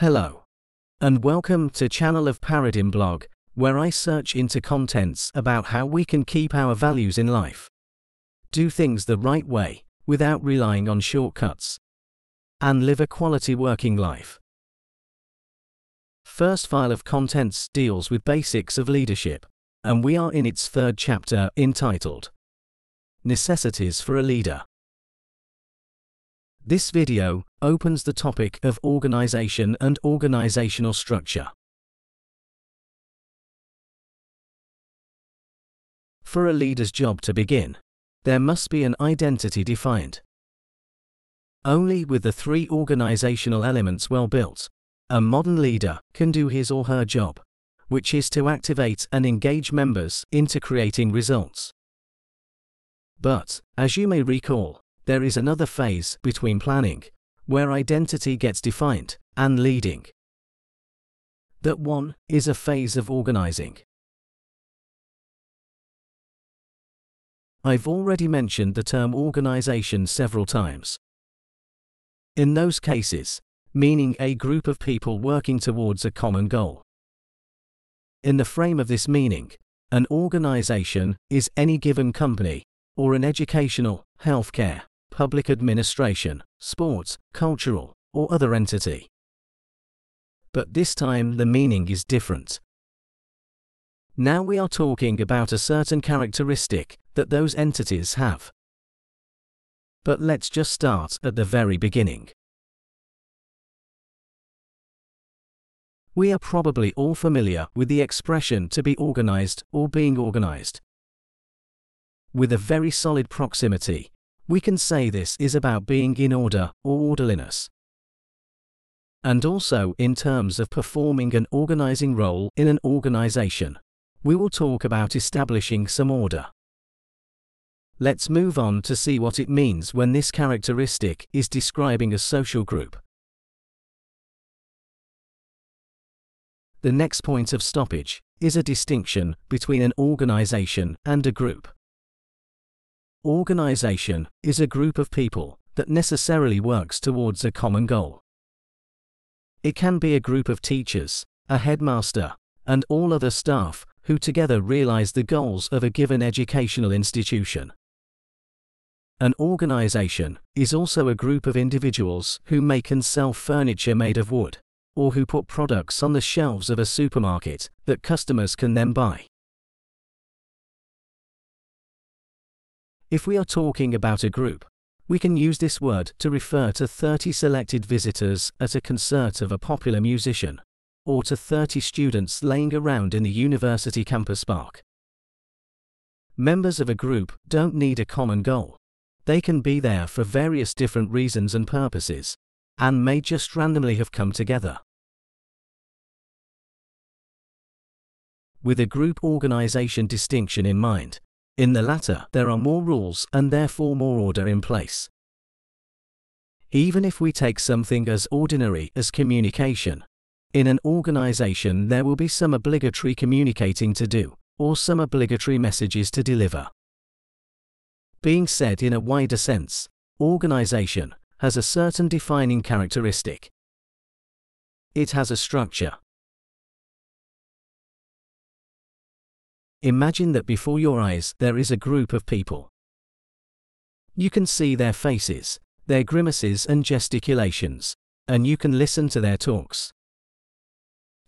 Hello. And welcome to channel of Paradigm blog, where I search into contents about how we can keep our values in life. Do things the right way, without relying on shortcuts. And live a quality working life. First file of contents deals with basics of leadership, and we are in its third chapter entitled Necessities for a Leader. This video opens the topic of organization and organizational structure. For a leader's job to begin, there must be an identity defined. Only with the three organizational elements well built, a modern leader can do his or her job, which is to activate and engage members into creating results. But, as you may recall, there is another phase between planning, where identity gets defined, and leading. That one is a phase of organizing. I've already mentioned the term organization several times. In those cases, meaning a group of people working towards a common goal. In the frame of this meaning, an organization is any given company, or an educational, healthcare, public administration, sports, cultural, or other entity. But this time the meaning is different. Now we are talking about a certain characteristic that those entities have. But let's just start at the very beginning. We are probably all familiar with the expression to be organized or being organized. With a very solid proximity, we can say this is about being in order or orderliness. And also in terms of performing an organizing role in an organization, we will talk about establishing some order. Let's move on to see what it means when this characteristic is describing a social group. The next point of stoppage is a distinction between an organization and a group. Organization is a group of people that necessarily works towards a common goal. It can be a group of teachers, a headmaster, and all other staff who together realize the goals of a given educational institution. An organization is also a group of individuals who make and sell furniture made of wood, or who put products on the shelves of a supermarket that customers can then buy. If we are talking about a group, we can use this word to refer to 30 selected visitors at a concert of a popular musician, or to 30 students laying around in the university campus park. Members of a group don't need a common goal. They can be there for various different reasons and purposes, and may just randomly have come together. With a group organization distinction in mind, in the latter, there are more rules and therefore more order in place. Even if we take something as ordinary as communication, in an organization there will be some obligatory communicating to do, or some obligatory messages to deliver. Being said in a wider sense, organization has a certain defining characteristic. It has a structure. Imagine that before your eyes there is a group of people. You can see their faces, their grimaces and gesticulations, and you can listen to their talks.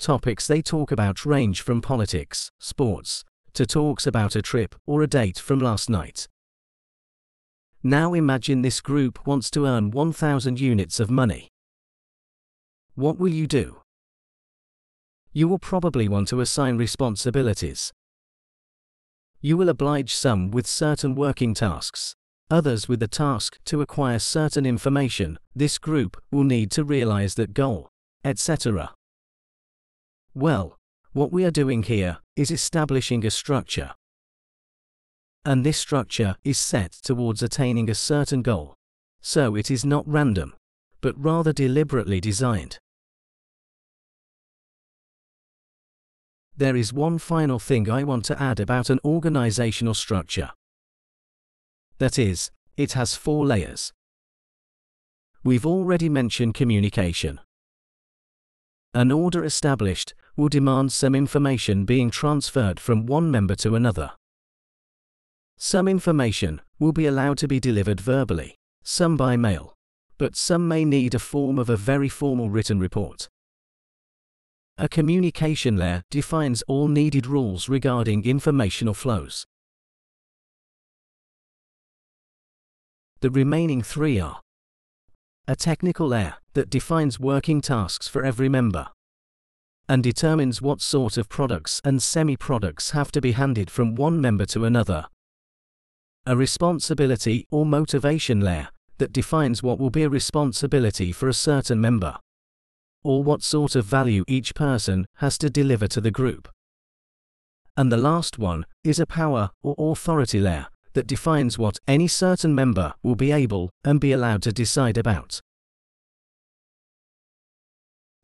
Topics they talk about range from politics, sports, to talks about a trip or a date from last night. Now imagine this group wants to earn 1000 units of money. What will you do? You will probably want to assign responsibilities, you will oblige some with certain working tasks, others with the task to acquire certain information, this group will need to realize that goal, etc. Well, what we are doing here is establishing a structure. And this structure is set towards attaining a certain goal. So it is not random, but rather deliberately designed. There is one final thing I want to add about an organizational structure. That is, it has four layers. We've already mentioned communication. An order established will demand some information being transferred from one member to another. Some information will be allowed to be delivered verbally, some by mail, but some may need a form of a very formal written report. A communication layer defines all needed rules regarding informational flows. The remaining three are a technical layer that defines working tasks for every member and determines what sort of products and semi-products have to be handed from one member to another. A responsibility or motivation layer that defines what will be a responsibility for a certain member or what sort of value each person has to deliver to the group. And the last one is a power or authority layer that defines what any certain member will be able and be allowed to decide about.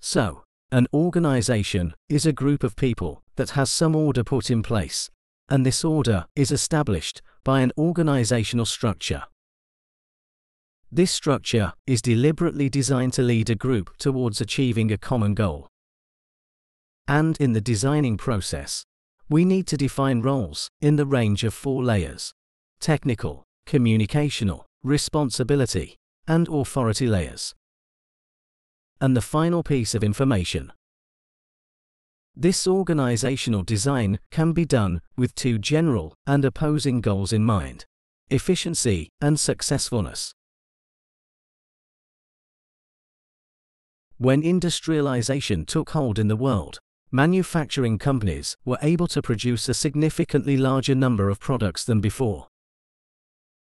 So, an organization is a group of people that has some order put in place, and this order is established by an organizational structure. This structure is deliberately designed to lead a group towards achieving a common goal. And in the designing process, we need to define roles in the range of four layers technical, communicational, responsibility, and authority layers. And the final piece of information. This organizational design can be done with two general and opposing goals in mind efficiency and successfulness. When industrialization took hold in the world, manufacturing companies were able to produce a significantly larger number of products than before.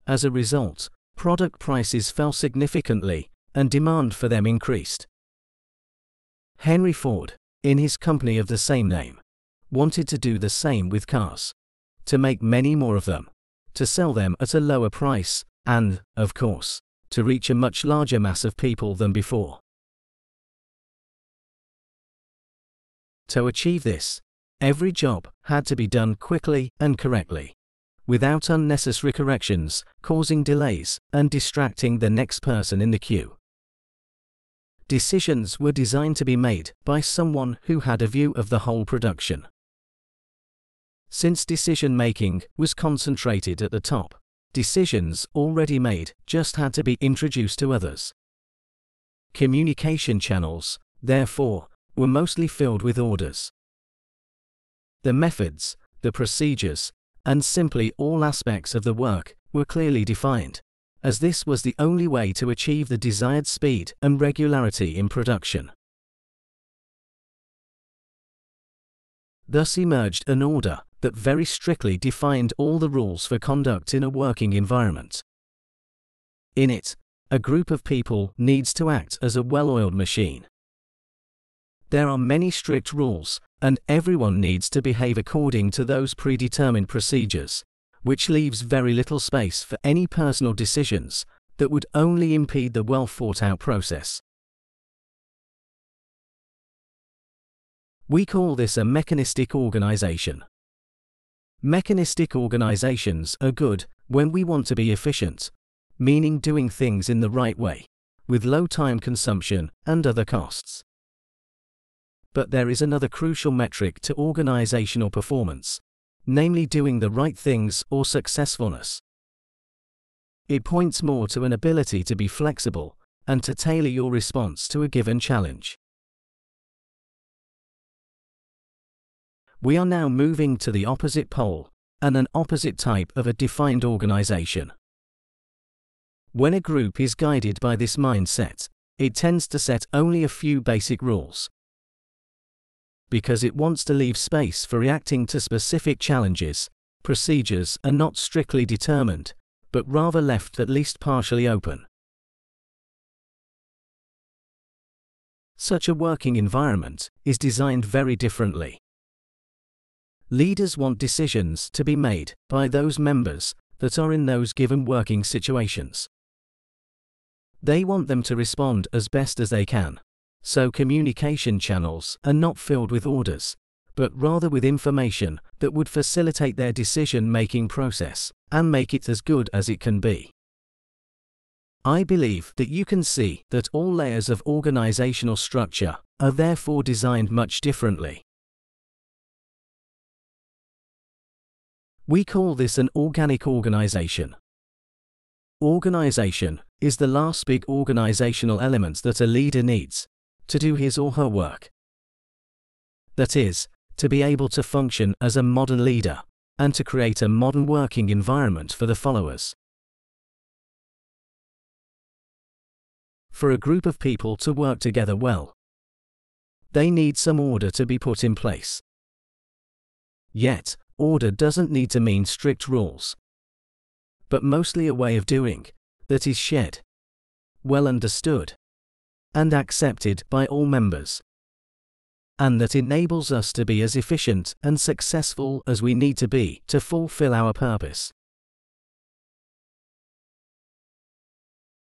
As a result, product prices fell significantly and demand for them increased. Henry Ford, in his company of the same name, wanted to do the same with cars. To make many more of them, to sell them at a lower price, and, of course, to reach a much larger mass of people than before. To achieve this, every job had to be done quickly and correctly, without unnecessary corrections, causing delays and distracting the next person in the queue. Decisions were designed to be made by someone who had a view of the whole production. Since decision making was concentrated at the top, decisions already made just had to be introduced to others. Communication channels, therefore, were mostly filled with orders. The methods, the procedures, and simply all aspects of the work were clearly defined, as this was the only way to achieve the desired speed and regularity in production. Thus emerged an order that very strictly defined all the rules for conduct in a working environment. In it, a group of people needs to act as a well oiled machine. There are many strict rules, and everyone needs to behave according to those predetermined procedures, which leaves very little space for any personal decisions that would only impede the well thought out process. We call this a mechanistic organization. Mechanistic organizations are good when we want to be efficient, meaning doing things in the right way, with low time consumption and other costs. But there is another crucial metric to organizational performance, namely doing the right things or successfulness. It points more to an ability to be flexible and to tailor your response to a given challenge. We are now moving to the opposite pole and an opposite type of a defined organization. When a group is guided by this mindset, it tends to set only a few basic rules, because it wants to leave space for reacting to specific challenges, procedures are not strictly determined, but rather left at least partially open. Such a working environment is designed very differently. Leaders want decisions to be made by those members that are in those given working situations. They want them to respond as best as they can so communication channels are not filled with orders, but rather with information that would facilitate their decision making process and make it as good as it can be. I believe that you can see that all layers of organizational structure are therefore designed much differently. We call this an organic organization. Organization is the last big organizational element that a leader needs to do his or her work. That is, to be able to function as a modern leader and to create a modern working environment for the followers. For a group of people to work together well, they need some order to be put in place. Yet, order doesn't need to mean strict rules, but mostly a way of doing that is shared, well understood, and accepted by all members and that enables us to be as efficient and successful as we need to be to fulfill our purpose.